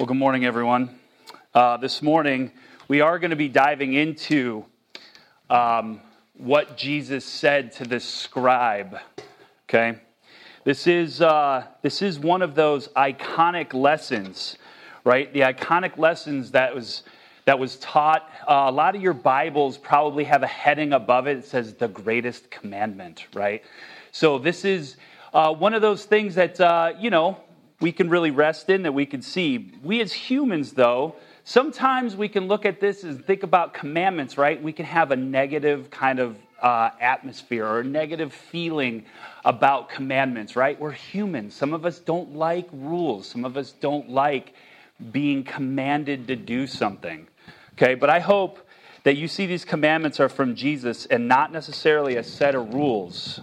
Well, good morning, everyone. Uh, this morning, we are going to be diving into um, what Jesus said to this scribe. Okay, this is uh, this is one of those iconic lessons, right? The iconic lessons that was that was taught. Uh, a lot of your Bibles probably have a heading above it. that says the greatest commandment, right? So this is uh, one of those things that uh, you know we can really rest in, that we can see. We as humans, though, sometimes we can look at this and think about commandments, right? We can have a negative kind of uh, atmosphere or a negative feeling about commandments, right? We're humans. Some of us don't like rules. Some of us don't like being commanded to do something. Okay, but I hope that you see these commandments are from Jesus and not necessarily a set of rules,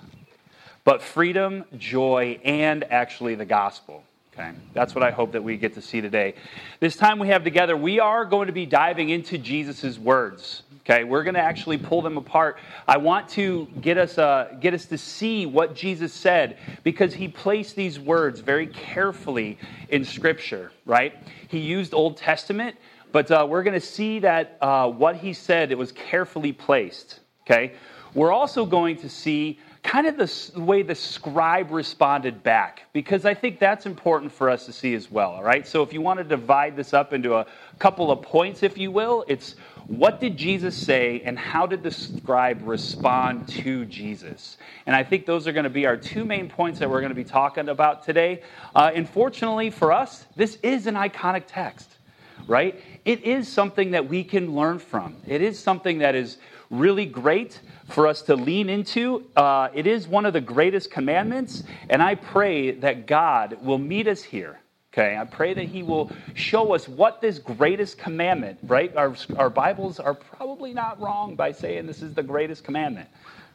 but freedom, joy, and actually the gospel. Okay, that's what I hope that we get to see today. This time we have together, we are going to be diving into Jesus' words. Okay, we're going to actually pull them apart. I want to get us, uh, get us to see what Jesus said because he placed these words very carefully in Scripture, right? He used Old Testament, but uh, we're going to see that uh, what he said, it was carefully placed. Okay, we're also going to see kind of the way the scribe responded back, because I think that's important for us to see as well, all right? So if you want to divide this up into a couple of points, if you will, it's what did Jesus say and how did the scribe respond to Jesus? And I think those are going to be our two main points that we're going to be talking about today. Uh, unfortunately for us, this is an iconic text, right? It is something that we can learn from, it is something that is really great for us to lean into. Uh, it is one of the greatest commandments, and I pray that God will meet us here. Okay, I pray that He will show us what this greatest commandment, right? Our, our Bibles are probably not wrong by saying this is the greatest commandment.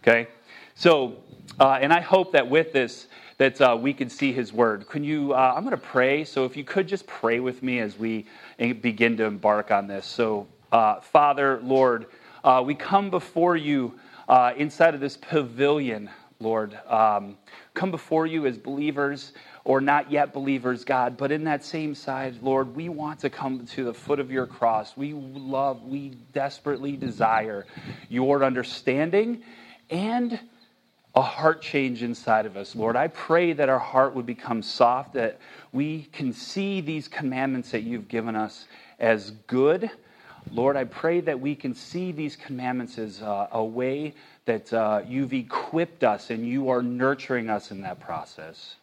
Okay, so, uh, and I hope that with this, that uh, we can see His Word. Can you, uh, I'm going to pray, so if you could just pray with me as we begin to embark on this. So, uh, Father, Lord, uh, we come before you uh, inside of this pavilion, Lord. Um, come before you as believers or not yet believers, God, but in that same side, Lord, we want to come to the foot of your cross. We love, we desperately desire your understanding and a heart change inside of us, Lord. I pray that our heart would become soft, that we can see these commandments that you've given us as good Lord, I pray that we can see these commandments as uh, a way that uh, you've equipped us and you are nurturing us in that process.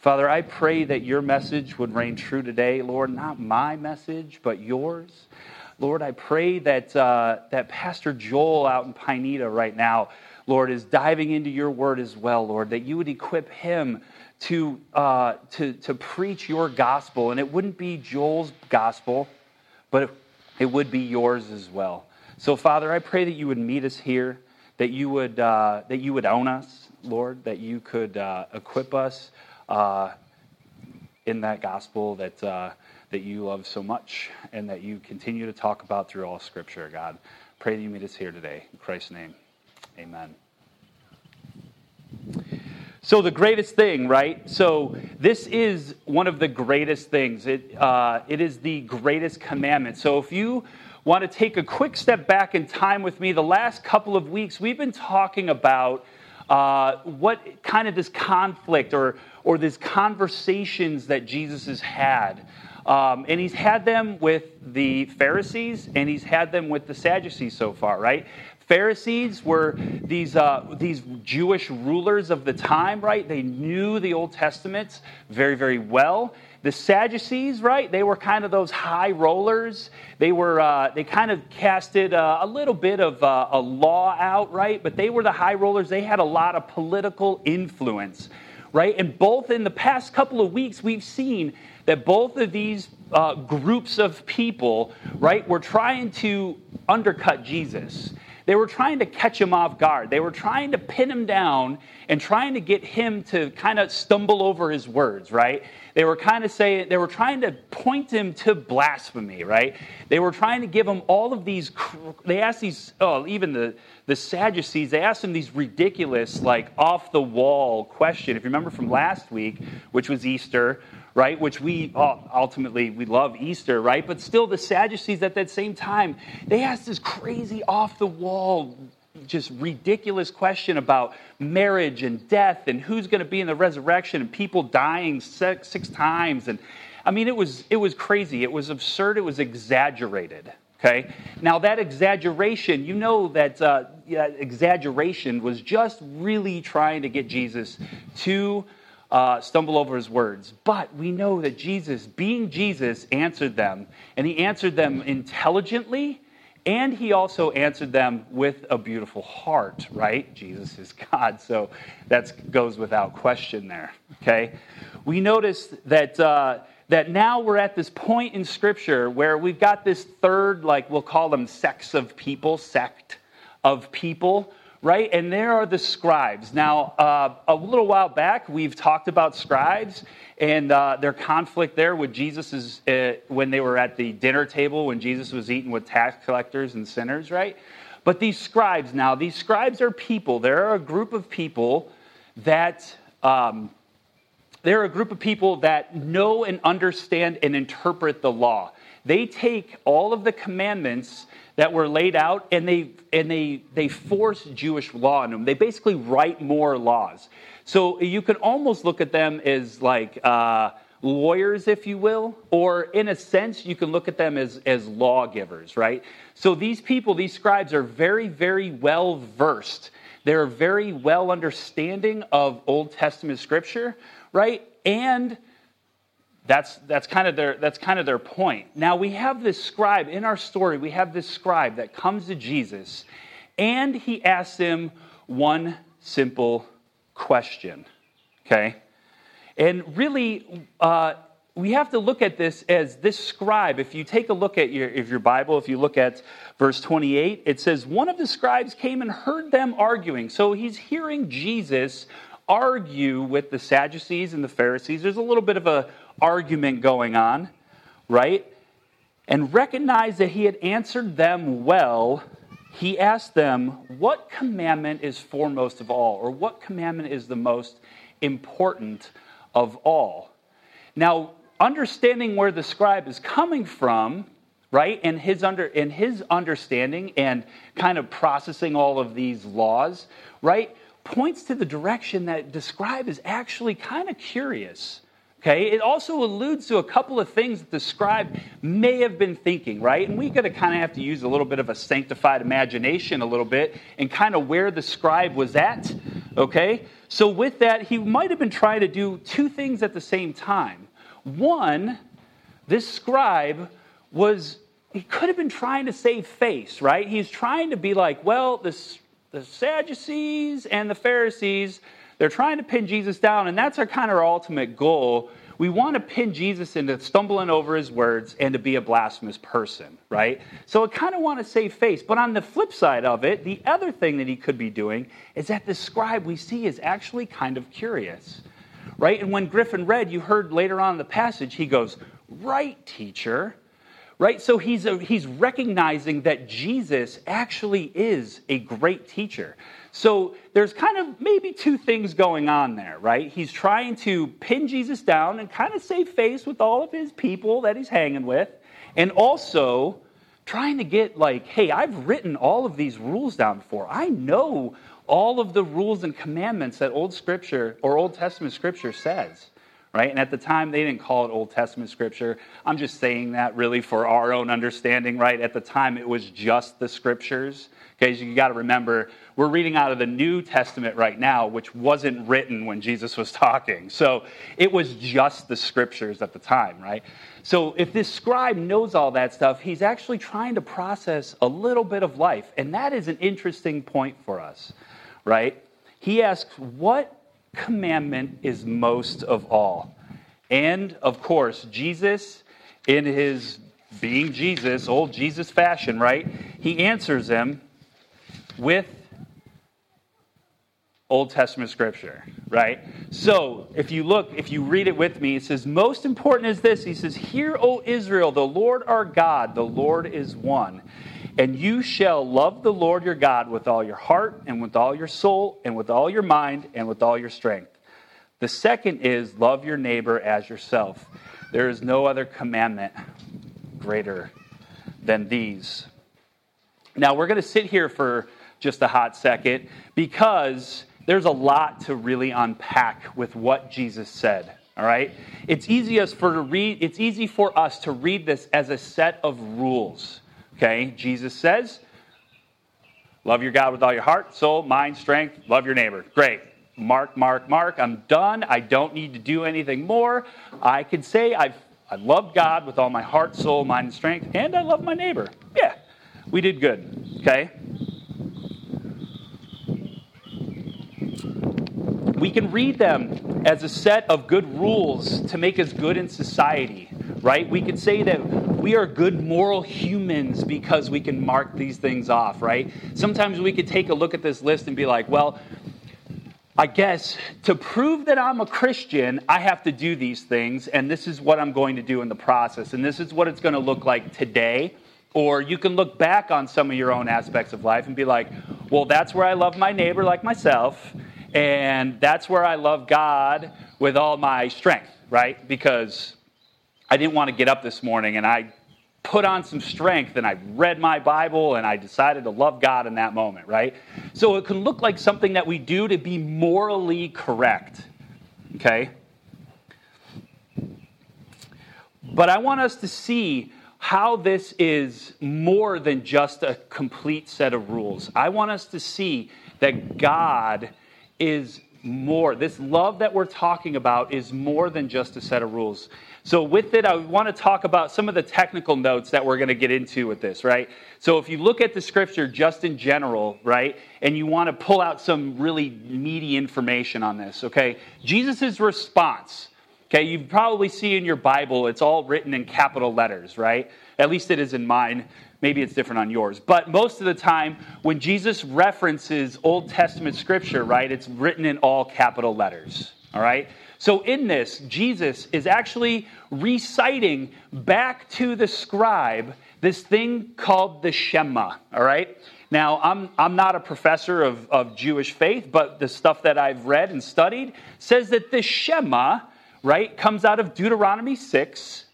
Father, I pray that your message would reign true today, Lord, not my message, but yours. Lord, I pray that, uh, that Pastor Joel out in Pineda right now, Lord, is diving into your word as well, Lord, that you would equip him to, uh, to, to preach your gospel. And it wouldn't be Joel's gospel, but it would be yours as well. So, Father, I pray that you would meet us here, that you would, uh, that you would own us, Lord, that you could uh, equip us uh, in that gospel that, uh, that you love so much and that you continue to talk about through all Scripture, God. Pray that you meet us here today. In Christ's name, amen. So, the greatest thing, right? So, this is one of the greatest things. It, uh, it is the greatest commandment. So, if you want to take a quick step back in time with me, the last couple of weeks, we've been talking about uh, what kind of this conflict or, or these conversations that Jesus has had. Um, and he's had them with the Pharisees and he's had them with the Sadducees so far, right? Pharisees were these, uh, these Jewish rulers of the time, right? They knew the Old Testament very, very well. The Sadducees, right? They were kind of those high rollers. They were, uh, they kind of casted uh, a little bit of uh, a law out, right? But they were the high rollers. They had a lot of political influence, right? And both in the past couple of weeks, we've seen that both of these uh, groups of people, right, were trying to undercut Jesus. They were trying to catch him off guard. They were trying to pin him down and trying to get him to kind of stumble over his words, right? They were kind of saying, they were trying to point him to blasphemy, right? They were trying to give him all of these, they asked these, oh, even the, the Sadducees, they asked him these ridiculous, like off the wall question. If you remember from last week, which was Easter, right? Which we ultimately we love Easter, right? But still, the Sadducees at that same time they asked this crazy off the wall, just ridiculous question about marriage and death and who's going to be in the resurrection and people dying six, six times and I mean it was it was crazy. It was absurd. It was exaggerated. Okay. Now that exaggeration, you know that uh, yeah, exaggeration was just really trying to get Jesus to uh, stumble over his words. But we know that Jesus, being Jesus, answered them, and he answered them intelligently, and he also answered them with a beautiful heart, right? Jesus is God, so that goes without question there, okay? We notice that. Uh, that now we're at this point in Scripture where we've got this third, like we'll call them sects of people, sect of people, right? And there are the scribes. Now, uh, a little while back, we've talked about scribes and uh, their conflict there with Jesus uh, when they were at the dinner table when Jesus was eating with tax collectors and sinners, right? But these scribes now, these scribes are people. They're a group of people that. Um, they're a group of people that know and understand and interpret the law. They take all of the commandments that were laid out and they and they they force Jewish law on them. They basically write more laws. So you can almost look at them as like uh, lawyers, if you will, or in a sense, you can look at them as as lawgivers, right? So these people, these scribes, are very very well versed. They're very well understanding of Old Testament scripture, right? And that's, that's, kind of their, that's kind of their point. Now, we have this scribe in our story, we have this scribe that comes to Jesus, and he asks him one simple question, okay? And really, uh, we have to look at this as this scribe. If you take a look at your, if your Bible, if you look at verse 28, it says, One of the scribes came and heard them arguing. So he's hearing Jesus argue with the Sadducees and the Pharisees. There's a little bit of a argument going on, right? And recognized that he had answered them well, he asked them, What commandment is foremost of all? Or what commandment is the most important of all? Now, understanding where the scribe is coming from, right, and his, under, and his understanding and kind of processing all of these laws, right, points to the direction that the scribe is actually kind of curious. Okay, it also alludes to a couple of things that the scribe may have been thinking, right? And we got to kind of have to use a little bit of a sanctified imagination a little bit and kind of where the scribe was at. Okay, so with that, he might have been trying to do two things at the same time. One, this scribe was, he could have been trying to save face, right? He's trying to be like, well, this the Sadducees and the Pharisees, they're trying to pin Jesus down, and that's our kind of our ultimate goal. We want to pin Jesus into stumbling over his words and to be a blasphemous person, right? So I kind of want to save face. But on the flip side of it, the other thing that he could be doing is that the scribe we see is actually kind of curious, right? And when Griffin read, you heard later on in the passage, he goes, Right, teacher right? So he's, a, he's recognizing that Jesus actually is a great teacher. So there's kind of maybe two things going on there, right? He's trying to pin Jesus down and kind of save face with all of his people that he's hanging with, and also trying to get like, hey, I've written all of these rules down before. I know all of the rules and commandments that Old Scripture or Old Testament Scripture says right? And at the time, they didn't call it Old Testament scripture. I'm just saying that really for our own understanding, right? At the time, it was just the scriptures. Okay, you got to remember, we're reading out of the New Testament right now, which wasn't written when Jesus was talking. So it was just the scriptures at the time, right? So if this scribe knows all that stuff, he's actually trying to process a little bit of life. And that is an interesting point for us, right? He asks, What commandment is most of all? And of course, Jesus, in his being Jesus, old Jesus fashion, right? He answers them with Old Testament scripture, right? So if you look, if you read it with me, it says, Most important is this. He says, Hear, O Israel, the Lord our God, the Lord is one. And you shall love the Lord your God with all your heart, and with all your soul, and with all your mind, and with all your strength. The second is love your neighbor as yourself. There is no other commandment greater than these. Now, we're going to sit here for just a hot second because there's a lot to really unpack with what Jesus said. All right? It's easy for to read it's easy for us to read this as a set of rules. Okay? Jesus says, love your God with all your heart, soul, mind, strength, love your neighbor. Great. Mark, mark, mark. I'm done. I don't need to do anything more. I can say I've I love God with all my heart, soul, mind, and strength, and I love my neighbor. Yeah, we did good. Okay? We can read them as a set of good rules to make us good in society, right? We could say that we are good moral humans because we can mark these things off, right? Sometimes we could take a look at this list and be like, well, I guess to prove that I'm a Christian, I have to do these things, and this is what I'm going to do in the process, and this is what it's going to look like today. Or you can look back on some of your own aspects of life and be like, well, that's where I love my neighbor like myself, and that's where I love God with all my strength, right? Because I didn't want to get up this morning and I put on some strength and I read my Bible and I decided to love God in that moment, right? So it can look like something that we do to be morally correct, okay? But I want us to see how this is more than just a complete set of rules. I want us to see that God is more. This love that we're talking about is more than just a set of rules. So, with it, I want to talk about some of the technical notes that we're going to get into with this, right? So, if you look at the scripture just in general, right, and you want to pull out some really meaty information on this, okay, Jesus' response, okay, you probably see in your Bible, it's all written in capital letters, right? At least it is in mine. Maybe it's different on yours. But most of the time, when Jesus references Old Testament scripture, right, it's written in all capital letters. All right? So in this, Jesus is actually reciting back to the scribe this thing called the Shema. All right? Now, I'm, I'm not a professor of, of Jewish faith, but the stuff that I've read and studied says that the Shema, right, comes out of Deuteronomy 6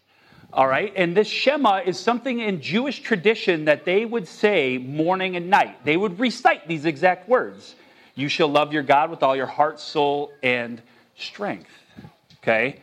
all right, and this Shema is something in Jewish tradition that they would say morning and night. They would recite these exact words You shall love your God with all your heart, soul, and strength. Okay?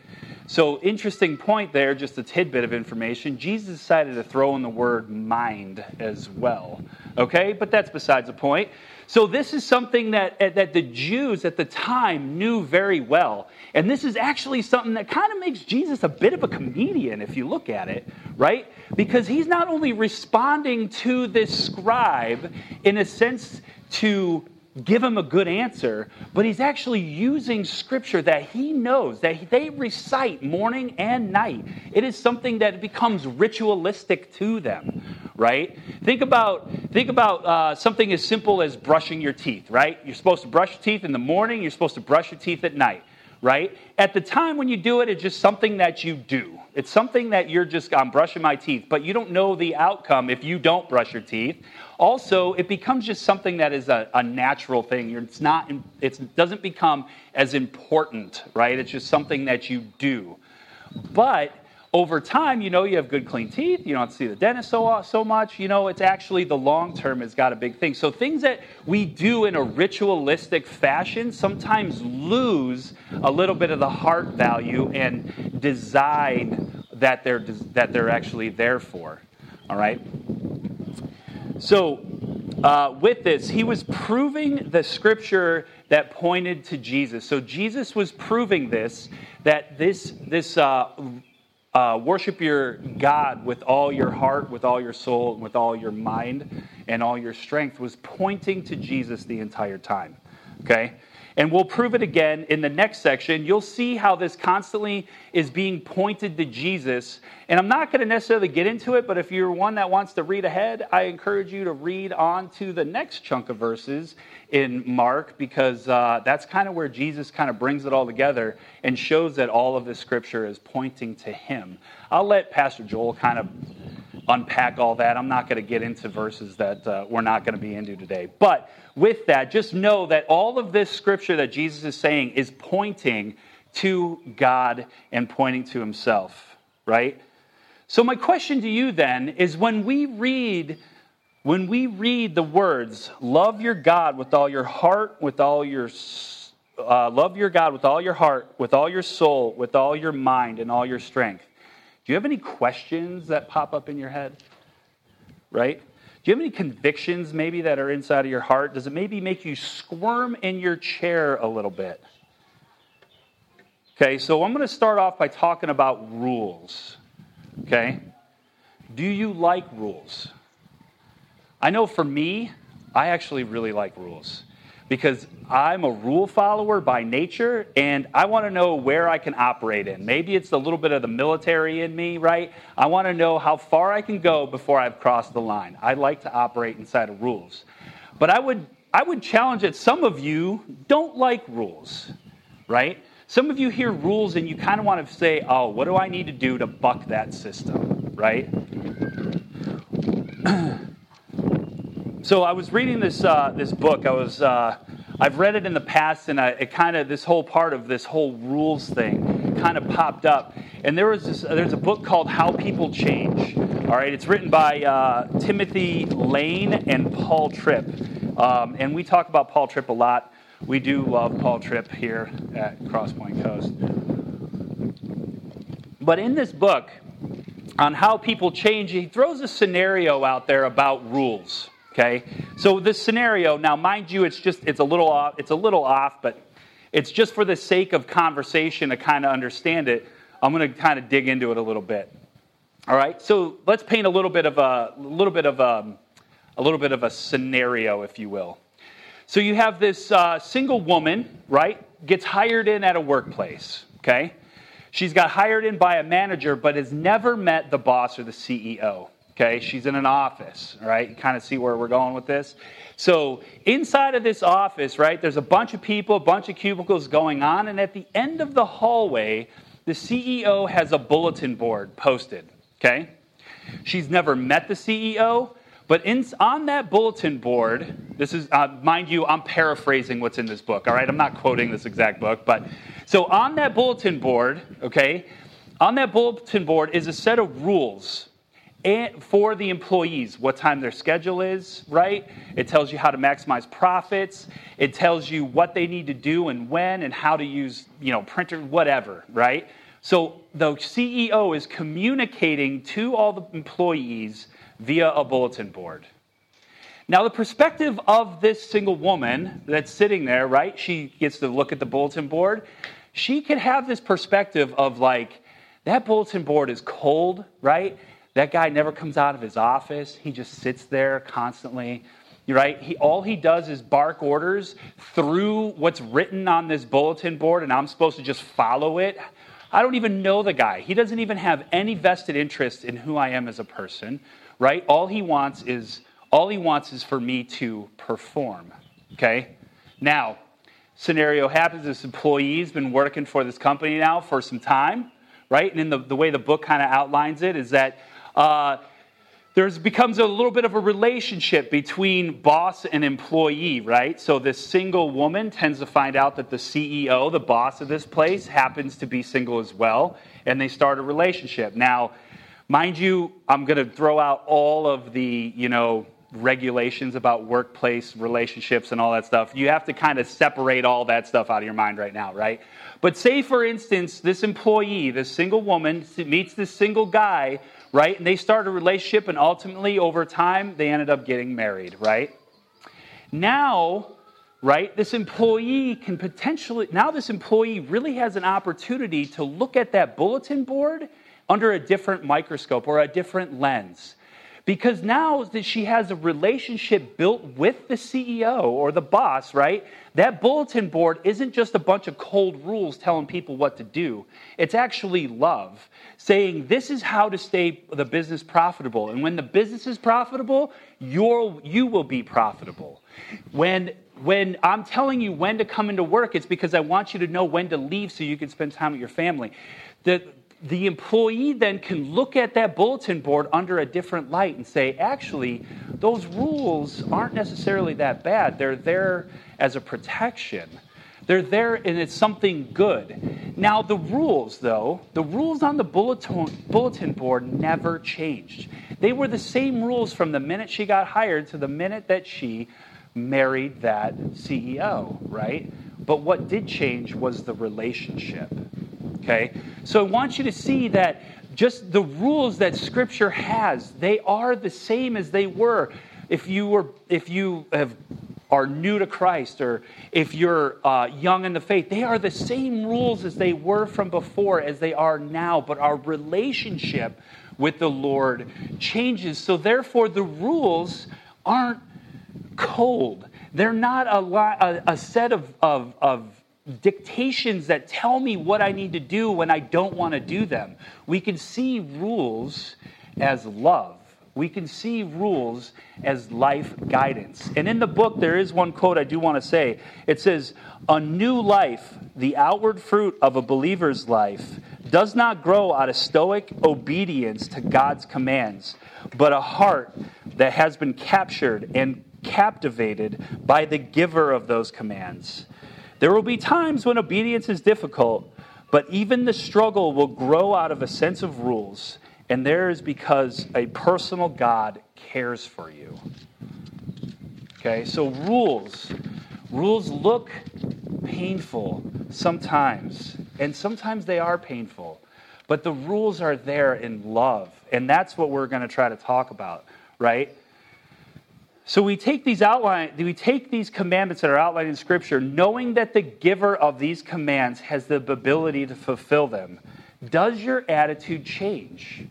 So, interesting point there, just a tidbit of information. Jesus decided to throw in the word mind as well. Okay? But that's besides the point. So, this is something that, eh, that the Jews at the time knew very well. And this is actually something that kind of makes Jesus a bit of a comedian if you look at it, right? Because he's not only responding to this scribe in a sense to give him a good answer, but he's actually using scripture that he knows, that they recite morning and night. It is something that becomes ritualistic to them, right? Think about, think about uh, something as simple as brushing your teeth, right? You're supposed to brush your teeth in the morning, you're supposed to brush your teeth at night, right? At the time when you do it, it's just something that you do. It's something that you're just, I'm brushing my teeth, but you don't know the outcome if you don't brush your teeth. Also, it becomes just something that is a, a natural thing. It's not, it doesn't become as important, right? It's just something that you do. But over time, you know, you have good clean teeth. You don't see the dentist so, so much. You know, it's actually the long term has got a big thing. So things that we do in a ritualistic fashion sometimes lose a little bit of the heart value and design that they're, that they're actually there for. All right? So, uh, with this, he was proving the scripture that pointed to Jesus. So, Jesus was proving this that this, this uh, uh, worship your God with all your heart, with all your soul, with all your mind, and all your strength was pointing to Jesus the entire time. Okay? And we'll prove it again in the next section. You'll see how this constantly is being pointed to Jesus. And I'm not going to necessarily get into it, but if you're one that wants to read ahead, I encourage you to read on to the next chunk of verses in Mark because uh, that's kind of where Jesus kind of brings it all together and shows that all of the scripture is pointing to him. I'll let Pastor Joel kind of unpack all that. I'm not going to get into verses that uh, we're not going to be into today. But with that, just know that all of this scripture that Jesus is saying is pointing to God and pointing to himself, right? So my question to you then is when we read when we read the words love your God with all your heart, with all your uh, love your God with all your heart, with all your soul, with all your mind and all your strength. Do you have any questions that pop up in your head? Right? Do you have any convictions maybe that are inside of your heart? Does it maybe make you squirm in your chair a little bit? Okay, so I'm going to start off by talking about rules. Okay? Do you like rules? I know for me, I actually really like rules because I'm a rule follower by nature and I want to know where I can operate in. Maybe it's a little bit of the military in me, right? I want to know how far I can go before I've crossed the line. I like to operate inside of rules. But I would I would challenge that some of you don't like rules, right? Some of you hear rules and you kind of want to say, oh, what do I need to do to buck that system, right? So I was reading this, uh, this book. I was, uh, I've read it in the past, and I, it kind of, this whole part of this whole rules thing kind of popped up. And there was this, there's a book called How People Change. All right, it's written by uh, Timothy Lane and Paul Tripp. Um, and we talk about Paul Tripp a lot. We do love Paul Tripp here at Crosspoint Coast. But in this book, on how people change, he throws a scenario out there about rules. Okay, so this scenario now, mind you, it's just it's a little off. It's a little off, but it's just for the sake of conversation to kind of understand it. I'm going to kind of dig into it a little bit. All right, so let's paint a little bit of a, little bit of a, um, a little bit of a scenario, if you will. So you have this uh, single woman, right, gets hired in at a workplace, okay? She's got hired in by a manager, but has never met the boss or the CEO. Okay, she's in an office, right? You kind of see where we're going with this. So, inside of this office, right, there's a bunch of people, a bunch of cubicles going on, and at the end of the hallway, the CEO has a bulletin board posted. Okay? She's never met the CEO, but in, on that bulletin board, this is, uh, mind you, I'm paraphrasing what's in this book, all right? I'm not quoting this exact book, but so on that bulletin board, okay, on that bulletin board is a set of rules for the employees what time their schedule is, right? It tells you how to maximize profits. It tells you what they need to do and when and how to use, you know, printer, whatever, right? So the CEO is communicating to all the employees via a bulletin board. Now, the perspective of this single woman that's sitting there, right? She gets to look at the bulletin board. She could have this perspective of like, that bulletin board is cold, right? That guy never comes out of his office. He just sits there constantly, right? He, all he does is bark orders through what's written on this bulletin board, and I'm supposed to just follow it. I don't even know the guy. He doesn't even have any vested interest in who I am as a person right? All he wants is all he wants is for me to perform. Okay? Now, scenario happens this employee's been working for this company now for some time, right? And in the, the way the book kind of outlines it is that uh, there becomes a little bit of a relationship between boss and employee, right? So this single woman tends to find out that the CEO, the boss of this place, happens to be single as well, and they start a relationship. Now, Mind you, I'm going to throw out all of the, you know, regulations about workplace relationships and all that stuff. You have to kind of separate all that stuff out of your mind right now, right? But say, for instance, this employee, this single woman, meets this single guy, right? And they start a relationship, and ultimately, over time, they ended up getting married, right? Now, right, this employee can potentially, now this employee really has an opportunity to look at that bulletin board under a different microscope or a different lens. Because now that she has a relationship built with the CEO or the boss, right? That bulletin board isn't just a bunch of cold rules telling people what to do. It's actually love, saying this is how to stay the business profitable. And when the business is profitable, you're, you will be profitable. When when I'm telling you when to come into work, it's because I want you to know when to leave so you can spend time with your family. The, the employee then can look at that bulletin board under a different light and say, actually, those rules aren't necessarily that bad. They're there as a protection. They're there and it's something good. Now, the rules, though, the rules on the bulletin, bulletin board never changed. They were the same rules from the minute she got hired to the minute that she married that CEO, right? But what did change was the relationship. Okay? So I want you to see that just the rules that Scripture has, they are the same as they were. If you were, if you have are new to Christ or if you're uh, young in the faith, they are the same rules as they were from before as they are now, but our relationship with the Lord changes. So, therefore, the rules aren't cold. They're not a, a, a set of, of, of dictations that tell me what I need to do when I don't want to do them. We can see rules as love. We can see rules as life guidance. And in the book, there is one quote I do want to say. It says, A new life, the outward fruit of a believer's life, does not grow out of stoic obedience to God's commands, but a heart that has been captured and captivated by the giver of those commands. There will be times when obedience is difficult, but even the struggle will grow out of a sense of rules, and there is because a personal God cares for you. Okay, so rules. Rules look painful sometimes, and sometimes they are painful, but the rules are there in love, and that's what we're going to try to talk about, right? So we take these outline, we take these commandments that are outlined in Scripture, knowing that the giver of these commands has the ability to fulfill them. Does your attitude change?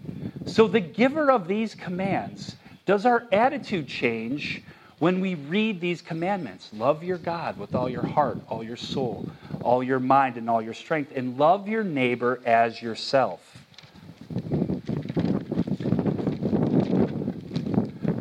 So the giver of these commands, does our attitude change when we read these commandments? Love your God with all your heart, all your soul, all your mind, and all your strength, and love your neighbor as yourself.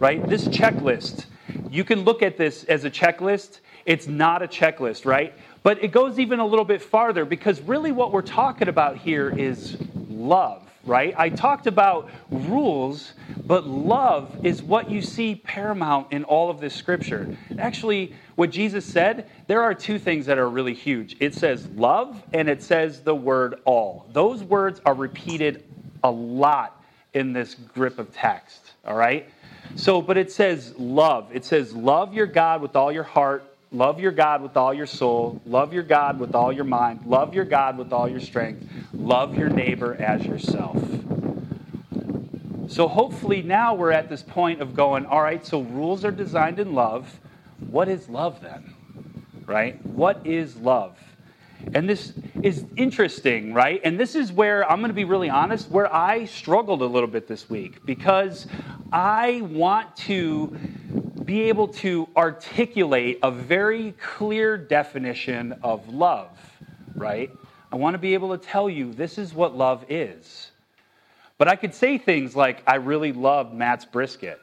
Right? This checklist, you can look at this as a checklist. It's not a checklist, right? But it goes even a little bit farther because really what we're talking about here is love, right? I talked about rules, but love is what you see paramount in all of this scripture. Actually, what Jesus said, there are two things that are really huge it says love and it says the word all. Those words are repeated a lot in this grip of text, all right? So, but it says love. It says love your God with all your heart, love your God with all your soul, love your God with all your mind, love your God with all your strength, love your neighbor as yourself. So, hopefully, now we're at this point of going, all right, so rules are designed in love. What is love then? Right? What is love? And this is interesting, right? And this is where I'm going to be really honest, where I struggled a little bit this week because I want to be able to articulate a very clear definition of love, right? I want to be able to tell you this is what love is. But I could say things like, I really love Matt's brisket,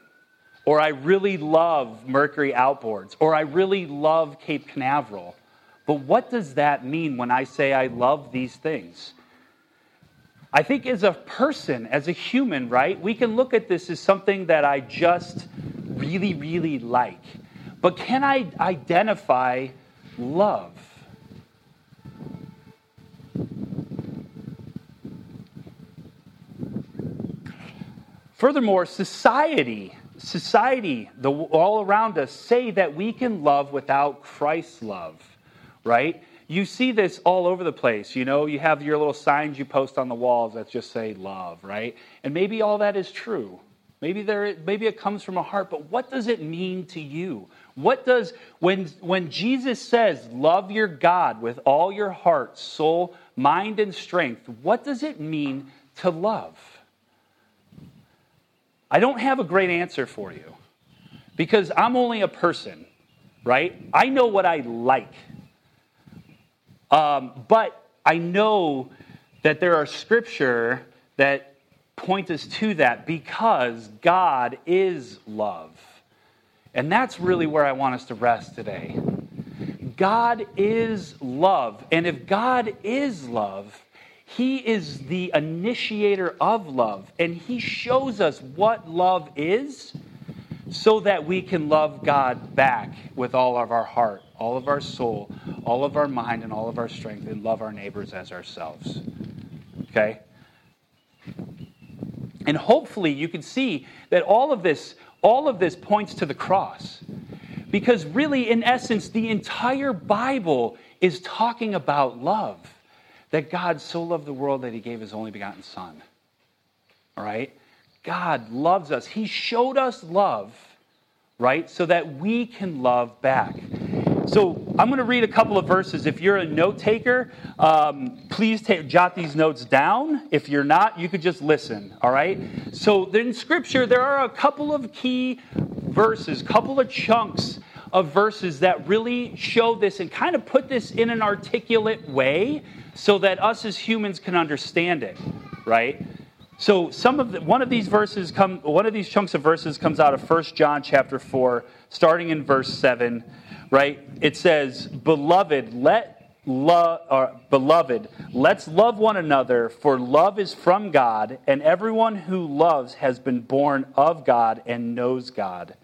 or I really love Mercury Outboards, or I really love Cape Canaveral. But what does that mean when I say I love these things? I think as a person, as a human, right, we can look at this as something that I just really, really like. But can I identify love? Furthermore, society, society, the, all around us say that we can love without Christ's love right? You see this all over the place. You know, you have your little signs you post on the walls that just say love, right? And maybe all that is true. Maybe there maybe it comes from a heart, but what does it mean to you? What does when when Jesus says love your God with all your heart, soul, mind and strength, what does it mean to love? I don't have a great answer for you because I'm only a person, right? I know what I like. Um, but I know that there are scripture that point us to that because God is love. And that's really where I want us to rest today. God is love. And if God is love, He is the initiator of love, and He shows us what love is so that we can love God back with all of our heart, all of our soul, all of our mind, and all of our strength, and love our neighbors as ourselves. Okay? And hopefully you can see that all of this all of this points to the cross. Because really in essence the entire Bible is talking about love. That God so loved the world that he gave his only begotten son. All right? God loves us. He showed us love, right? So that we can love back. So I'm going to read a couple of verses. If you're a note taker, um, please jot these notes down. If you're not, you could just listen. All right. So in Scripture, there are a couple of key verses, couple of chunks of verses that really show this and kind of put this in an articulate way, so that us as humans can understand it. Right. So some of the, one of these verses come one of these chunks of verses comes out of 1 John chapter 4 starting in verse 7 right? It says, "Beloved, let love or beloved, let's love one another, for love is from God, and everyone who loves has been born of God and knows God.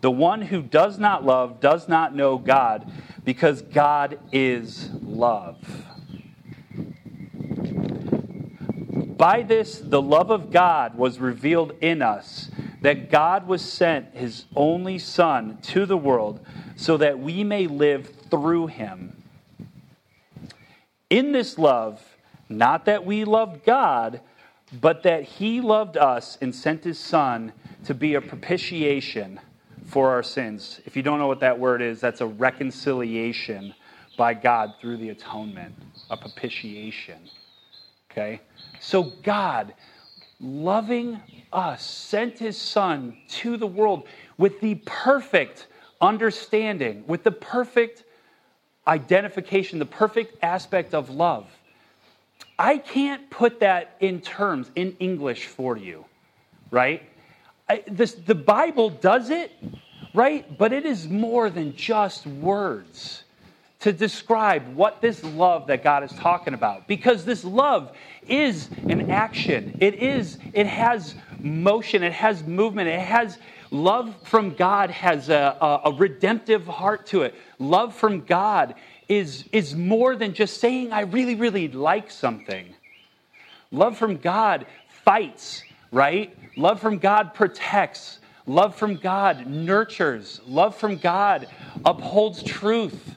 The one who does not love does not know God, because God is love." By this, the love of God was revealed in us, that God was sent his only Son to the world so that we may live through him. In this love, not that we loved God, but that he loved us and sent his Son to be a propitiation for our sins. If you don't know what that word is, that's a reconciliation by God through the atonement, a propitiation. Okay? So God, loving us, sent his Son to the world with the perfect understanding, with the perfect identification, the perfect aspect of love. I can't put that in terms, in English for you, right? I, this, the Bible does it, right? But it is more than just words to describe what this love that God is talking about. Because this love is an action, it is, it has motion, it has movement, it has Love from God has a, a, a redemptive heart to it. Love from God is, is more than just saying, I really, really like something. Love from God fights, right? Love from God protects. Love from God nurtures. Love from God upholds truth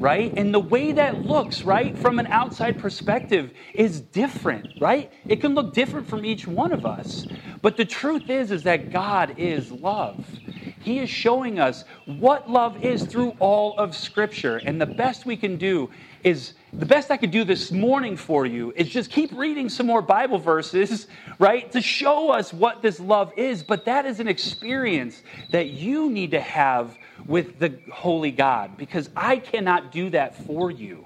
right? And the way that looks, right, from an outside perspective is different, right? It can look different from each one of us. But the truth is is that God is love. He is showing us what love is through all of scripture. And the best we can do is the best I could do this morning for you is just keep reading some more Bible verses, right, to show us what this love is. But that is an experience that you need to have with the Holy God because I cannot do that for you.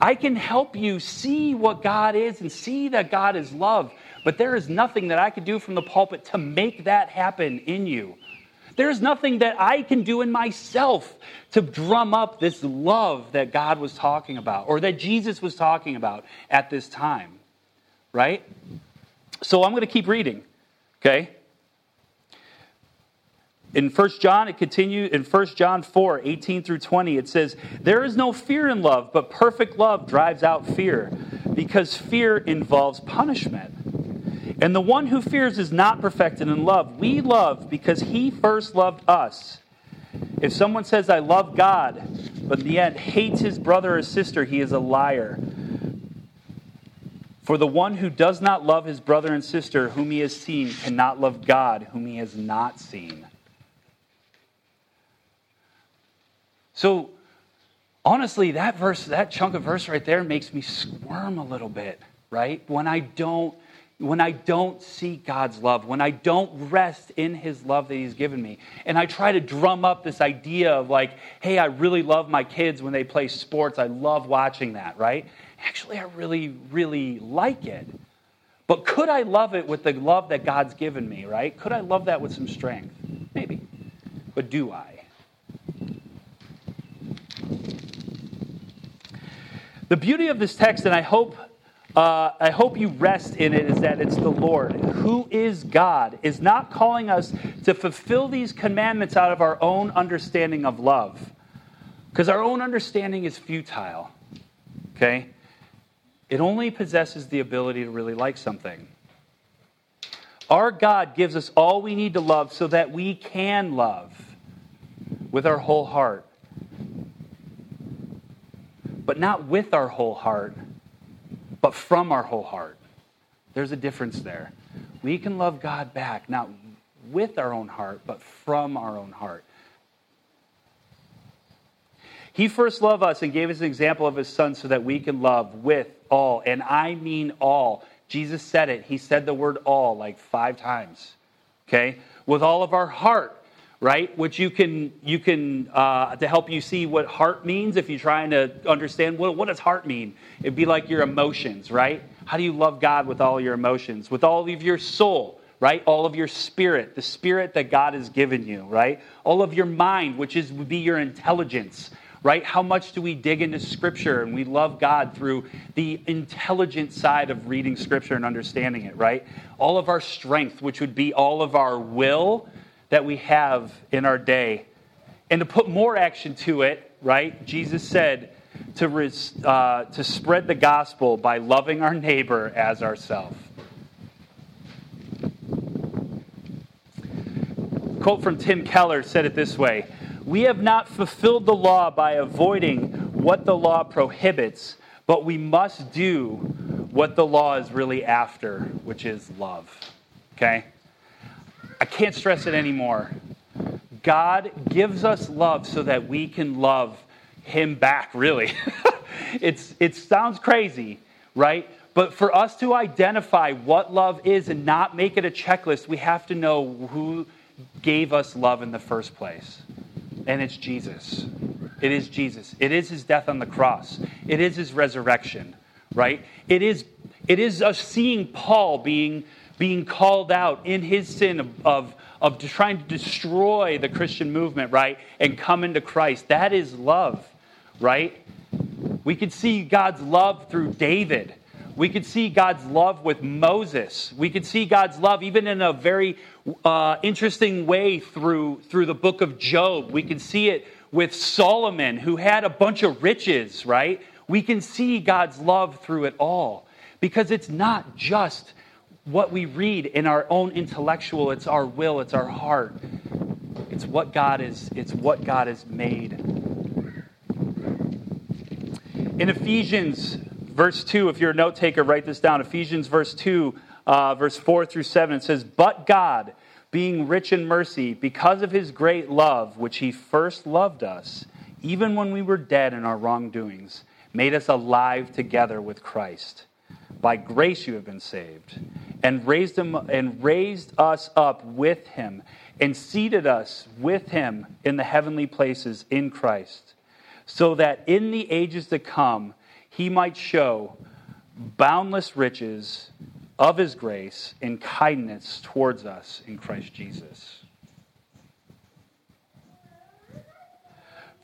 I can help you see what God is and see that God is love, but there is nothing that I could do from the pulpit to make that happen in you. There's nothing that I can do in myself to drum up this love that God was talking about or that Jesus was talking about at this time. Right? So I'm going to keep reading. Okay? In 1 John, it continues in 1 John 4, 18 through 20, it says, There is no fear in love, but perfect love drives out fear, because fear involves punishment. And the one who fears is not perfected in love. We love because he first loved us. If someone says, I love God, but in the end hates his brother or sister, he is a liar. For the one who does not love his brother and sister whom he has seen cannot love God whom he has not seen. So, honestly, that verse, that chunk of verse right there makes me squirm a little bit, right? When I don't when I don't see God's love, when I don't rest in His love that He's given me, and I try to drum up this idea of like, hey, I really love my kids when they play sports. I love watching that, right? Actually, I really, really like it. But could I love it with the love that God's given me, right? Could I love that with some strength? Maybe. But do I? The beauty of this text, and I hope uh, I hope you rest in it is that it's the Lord. Who is God is not calling us to fulfill these commandments out of our own understanding of love. Because our own understanding is futile. Okay? It only possesses the ability to really like something. Our God gives us all we need to love so that we can love with our whole heart. But not with our whole heart but from our whole heart. There's a difference there. We can love God back, not with our own heart, but from our own heart. He first loved us and gave us an example of his son so that we can love with all. And I mean all. Jesus said it. He said the word all like five times. Okay? With all of our heart, right? Which you can, you can uh, to help you see what heart means if you're trying to understand what, what does heart mean? It'd be like your emotions, right? How do you love God with all your emotions? With all of your soul, right? All of your spirit, the spirit that God has given you, right? All of your mind, which is would be your intelligence, right? How much do we dig into Scripture and we love God through the intelligent side of reading Scripture and understanding it, right? All of our strength, which would be all of our will, that we have in our day. And to put more action to it, right, Jesus said to, res, uh, to spread the gospel by loving our neighbor as ourselves. Quote from Tim Keller said it this way We have not fulfilled the law by avoiding what the law prohibits, but we must do what the law is really after, which is love. Okay? I can't stress it anymore. God gives us love so that we can love Him back, really. it's, it sounds crazy, right? But for us to identify what love is and not make it a checklist, we have to know who gave us love in the first place. And it's Jesus. It is Jesus. It is his death on the cross. It is his resurrection, right? It is, it is us seeing Paul being being called out in his sin of, of, of trying to destroy the Christian movement, right? And come into Christ. That is love, right? We could see God's love through David. We could see God's love with Moses. We could see God's love even in a very uh, interesting way through, through the book of Job. We can see it with Solomon, who had a bunch of riches, right? We can see God's love through it all because it's not just what we read in our own intellectual, it's our will, it's our heart. It's what God is, it's what God has made. In Ephesians verse 2, if you're a note taker, write this down. Ephesians verse 2, uh, verse 4 through 7, it says, But God, being rich in mercy, because of his great love, which he first loved us, even when we were dead in our wrongdoings, made us alive together with Christ. By grace you have been saved and raised him and raised us up with him and seated us with him in the heavenly places in Christ so that in the ages to come he might show boundless riches of his grace and kindness towards us in Christ Jesus.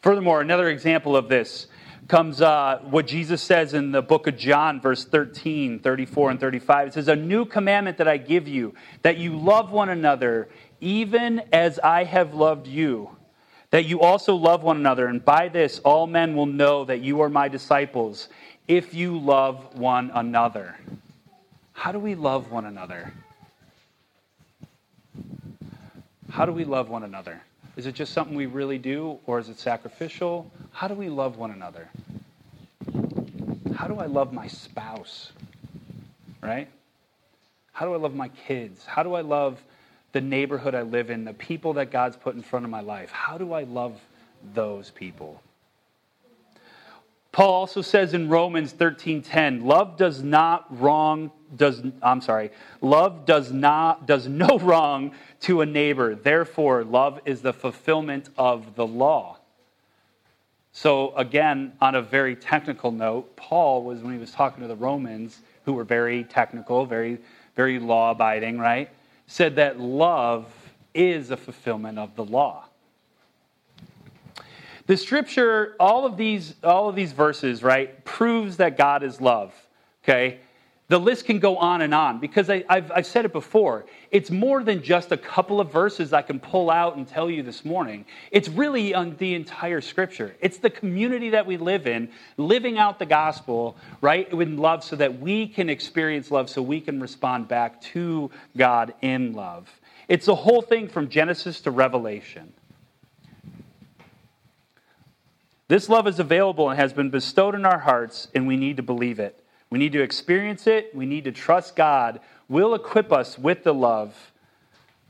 Furthermore, another example of this comes uh, what Jesus says in the book of John, verse 13, 34, and 35. It says, A new commandment that I give you, that you love one another, even as I have loved you, that you also love one another. And by this, all men will know that you are my disciples, if you love one another. How do we love one another? How do we love one another? Is it just something we really do, or is it sacrificial? How do we love one another? How do I love my spouse? Right? How do I love my kids? How do I love the neighborhood I live in, the people that God's put in front of my life? How do I love those people? Paul also says in Romans 13:10, love does not wrong does I'm sorry, love does not does no wrong to a neighbor. Therefore, love is the fulfillment of the law. So again, on a very technical note, Paul was when he was talking to the Romans who were very technical, very very law abiding, right? Said that love is a fulfillment of the law. The scripture, all of these, all of these verses, right, proves that God is love. Okay? the list can go on and on because I, have I've said it before. It's more than just a couple of verses I can pull out and tell you this morning. It's really on the entire scripture. It's the community that we live in, living out the gospel, right, with love so that we can experience love, so we can respond back to God in love. It's the whole thing from Genesis to Revelation. This love is available and has been bestowed in our hearts, and we need to believe it. We need to experience it. We need to trust God will equip us with the love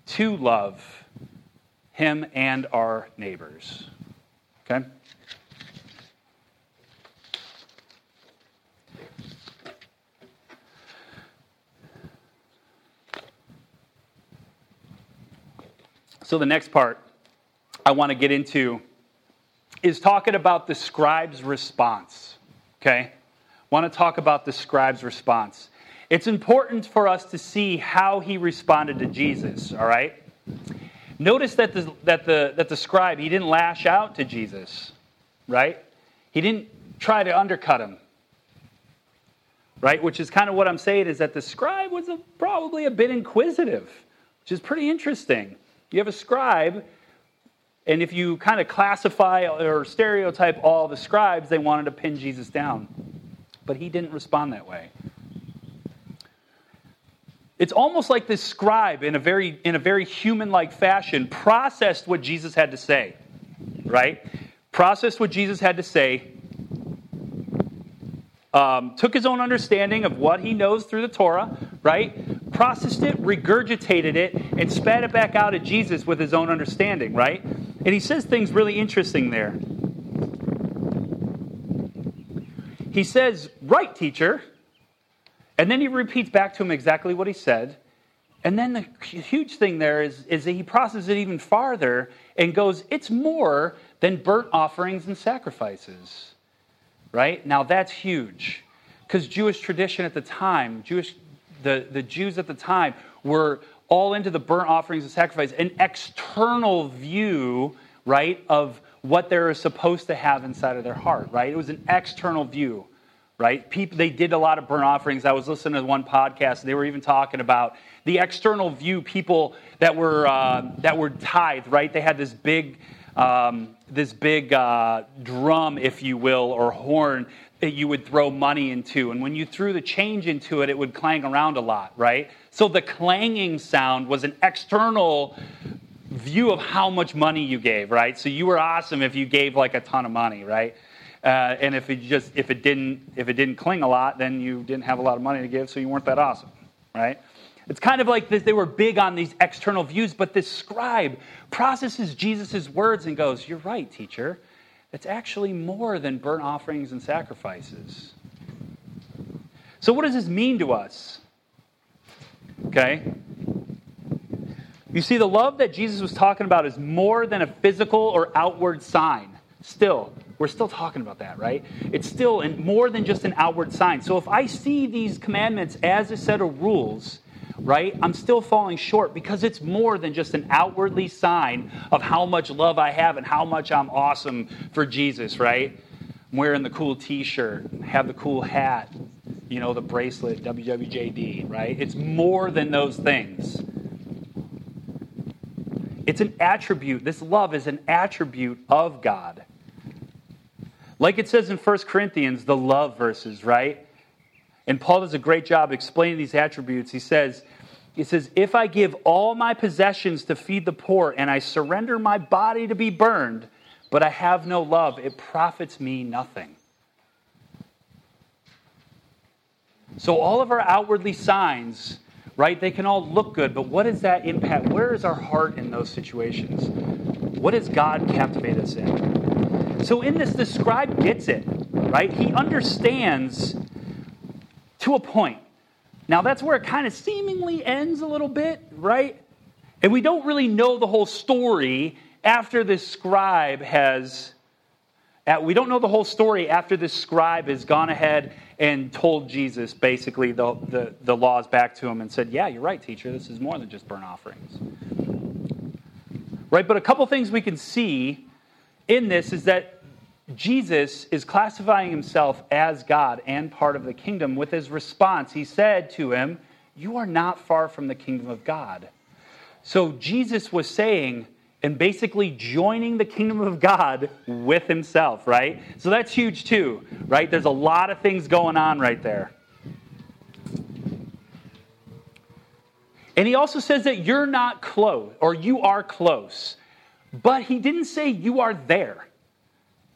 to love Him and our neighbors. Okay? So, the next part I want to get into is talking about the scribe's response. Okay? want to talk about the scribe's response. It's important for us to see how he responded to Jesus, all right? Notice that the, that the, that the scribe, he didn't lash out to Jesus, right? He didn't try to undercut him, right? Which is kind of what I'm saying is that the scribe was a, probably a bit inquisitive, which is pretty interesting. You have a scribe, and if you kind of classify or stereotype all the scribes, they wanted to pin Jesus down but he didn't respond that way. It's almost like this scribe, in a very, in a very human like fashion, processed what Jesus had to say, right? Processed what Jesus had to say, um, took his own understanding of what he knows through the Torah, right? Processed it, regurgitated it, and spat it back out at Jesus with his own understanding, right? And he says things really interesting there. He says, Right, teacher. And then he repeats back to him exactly what he said. And then the huge thing there is, is that he processes it even farther and goes, It's more than burnt offerings and sacrifices. Right? Now that's huge. Because Jewish tradition at the time, Jewish the, the Jews at the time were all into the burnt offerings and sacrifice, an external view, right, of what they're supposed to have inside of their heart, right? It was an external view, right? People, they did a lot of burnt offerings. I was listening to one podcast, they were even talking about the external view, people that were, uh, that were tithe, right? They had this big, um, this big uh, drum, if you will, or horn that you would throw money into. And when you threw the change into it, it would clang around a lot, right? So the clanging sound was an external view of how much money you gave, right? So you were awesome if you gave like a ton of money, right? Uh, and if it just if it didn't if it didn't cling a lot, then you didn't have a lot of money to give, so you weren't that awesome, right? It's kind of like this, they were big on these external views, but this scribe processes Jesus' words and goes, You're right, teacher. It's actually more than burnt offerings and sacrifices. So, what does this mean to us? Okay? You see, the love that Jesus was talking about is more than a physical or outward sign. Still, we're still talking about that, right? It's still more than just an outward sign. So if I see these commandments as a set of rules, right, I'm still falling short because it's more than just an outwardly sign of how much love I have and how much I'm awesome for Jesus, right? I'm wearing the cool t shirt, have the cool hat, you know, the bracelet, WWJD, right? It's more than those things. It's an attribute. This love is an attribute of God. Like it says in 1 Corinthians, the love verses, right? And Paul does a great job explaining these attributes. He says, he says, if I give all my possessions to feed the poor and I surrender my body to be burned, but I have no love, it profits me nothing. So all of our outwardly signs right? They can all look good, but what is that impact? Where is our heart in those situations? What does God captivate us in? So, in this, the scribe gets it, right? He understands to a point. Now, that's where it kind of seemingly ends a little bit, right? And we don't really know the whole story after this scribe has uh, we don't know the whole story after this scribe has gone ahead and told Jesus basically the, the, the laws back to him and said, Yeah, you're right, teacher. This is more than just burnt offerings. Right? But a couple things we can see in this is that Jesus is classifying himself as God and part of the kingdom with his response. He said to him, You are not far from the kingdom of God. So Jesus was saying, and basically joining the kingdom of God with himself, right? So that's huge too, right? There's a lot of things going on right there. And he also says that you're not close, or you are close. But he didn't say you are there.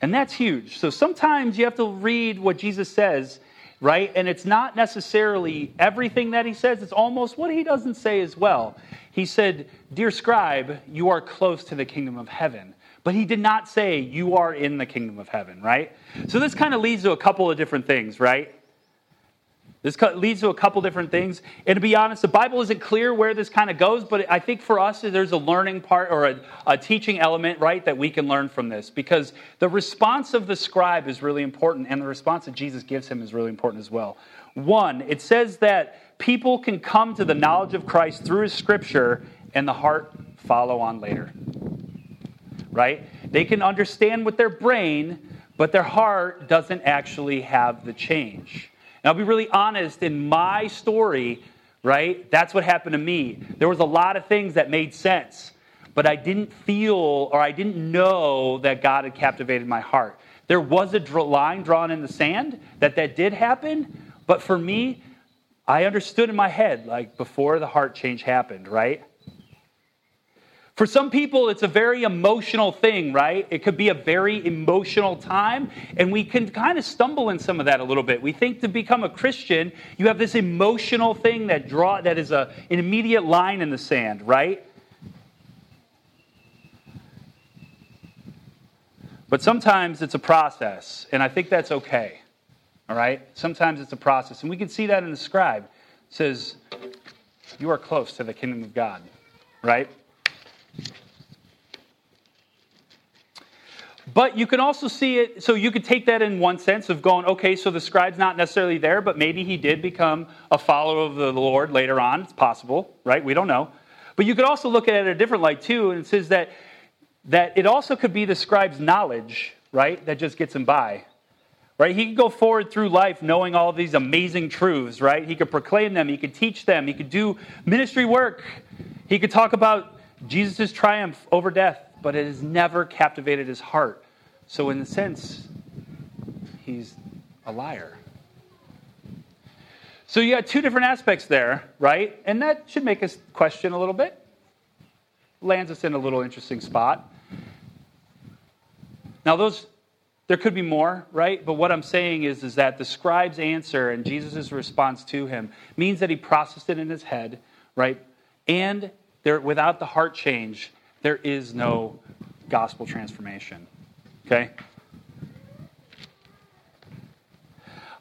And that's huge. So sometimes you have to read what Jesus says, right? And it's not necessarily everything that he says, it's almost what he doesn't say as well. He said, Dear scribe, you are close to the kingdom of heaven. But he did not say, You are in the kingdom of heaven, right? So this kind of leads to a couple of different things, right? This leads to a couple different things. And to be honest, the Bible isn't clear where this kind of goes, but I think for us, there's a learning part or a, a, teaching element, right, that we can learn from this. Because the response of the scribe is really important, and the response that Jesus gives him is really important as well. One, it says that people can come to the knowledge of Christ through his scripture, and the heart follow on later. Right? They can understand with their brain, but their heart doesn't actually have the change. And I'll be really honest, in my story, right, that's what happened to me. There was a lot of things that made sense, but I didn't feel or I didn't know that God had captivated my heart. There was a line drawn in the sand that that did happen, but for me, I understood in my head, like before the heart change happened, right? For some people, it's a very emotional thing, right? It could be a very emotional time, and we can kind of stumble in some of that a little bit. We think to become a Christian, you have this emotional thing that draw that is a, an immediate line in the sand, right? But sometimes it's a process, and I think that's okay. All right? Sometimes it's a process, and we can see that in the scribe. It says, You are close to the kingdom of God, right? But you can also see it, so you could take that in one sense of going, okay, so the scribe's not necessarily there, but maybe he did become a follower of the Lord later on. It's possible, right? We don't know. But you could also look at it a different light too, and it says that, that it also could be the scribe's knowledge, right, that just gets him by. Right? He could go forward through life knowing all these amazing truths, right? He could proclaim them, he could teach them, he could do ministry work, he could talk about Jesus' triumph over death but it has never captivated his heart. So, in a sense, he's a liar. So, you got two different aspects there, right? And that should make us question a little bit. Lands us in a little interesting spot. Now, those there could be more, right? But what I'm saying is, is that the scribe's answer and Jesus' response to him means that he processed it in his head, right? And there, without the heart change, there is no gospel transformation. Okay?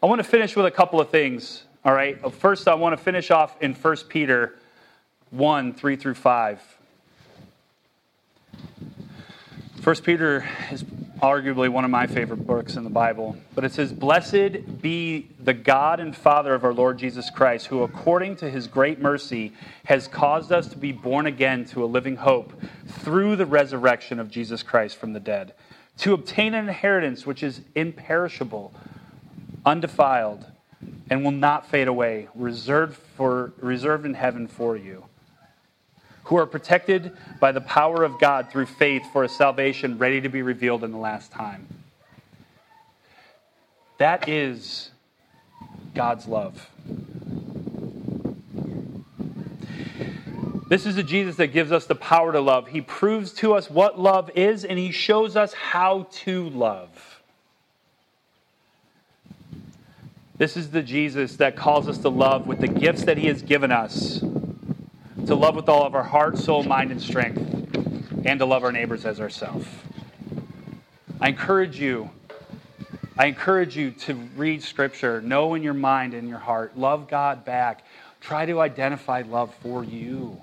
I want to finish with a couple of things. All right. Uh, first, I want to finish off in 1 Peter 1 3 through 5. 1 Peter is arguably one of my favorite books in the Bible. But it says, Blessed be the God and Father of our Lord Jesus Christ, who according to his great mercy has caused us to be born again to a living hope through the resurrection of Jesus Christ from the dead, to obtain an inheritance which is imperishable, undefiled, and will not fade away, reserved, for, reserved in heaven for you who are protected by the power of God through faith for a salvation ready to be revealed in the last time. That is God's love. This is a Jesus that gives us the power to love. He proves to us what love is, and He shows us how to love. This is the Jesus that calls us to love with the gifts that He has given us to love with all of our heart, soul, mind, and strength, and to love our neighbors as ourselves. I encourage you, I encourage you to read Scripture, know in your mind and your heart, love God back. Try to identify love for you.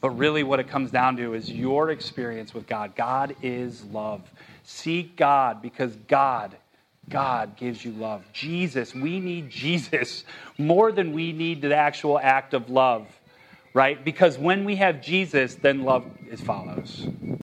But really, what it comes down to is your experience with God. God is love. Seek God because God God gives you love. Jesus, we need Jesus more than we need the actual act of love, right? Because when we have Jesus, then love is follows.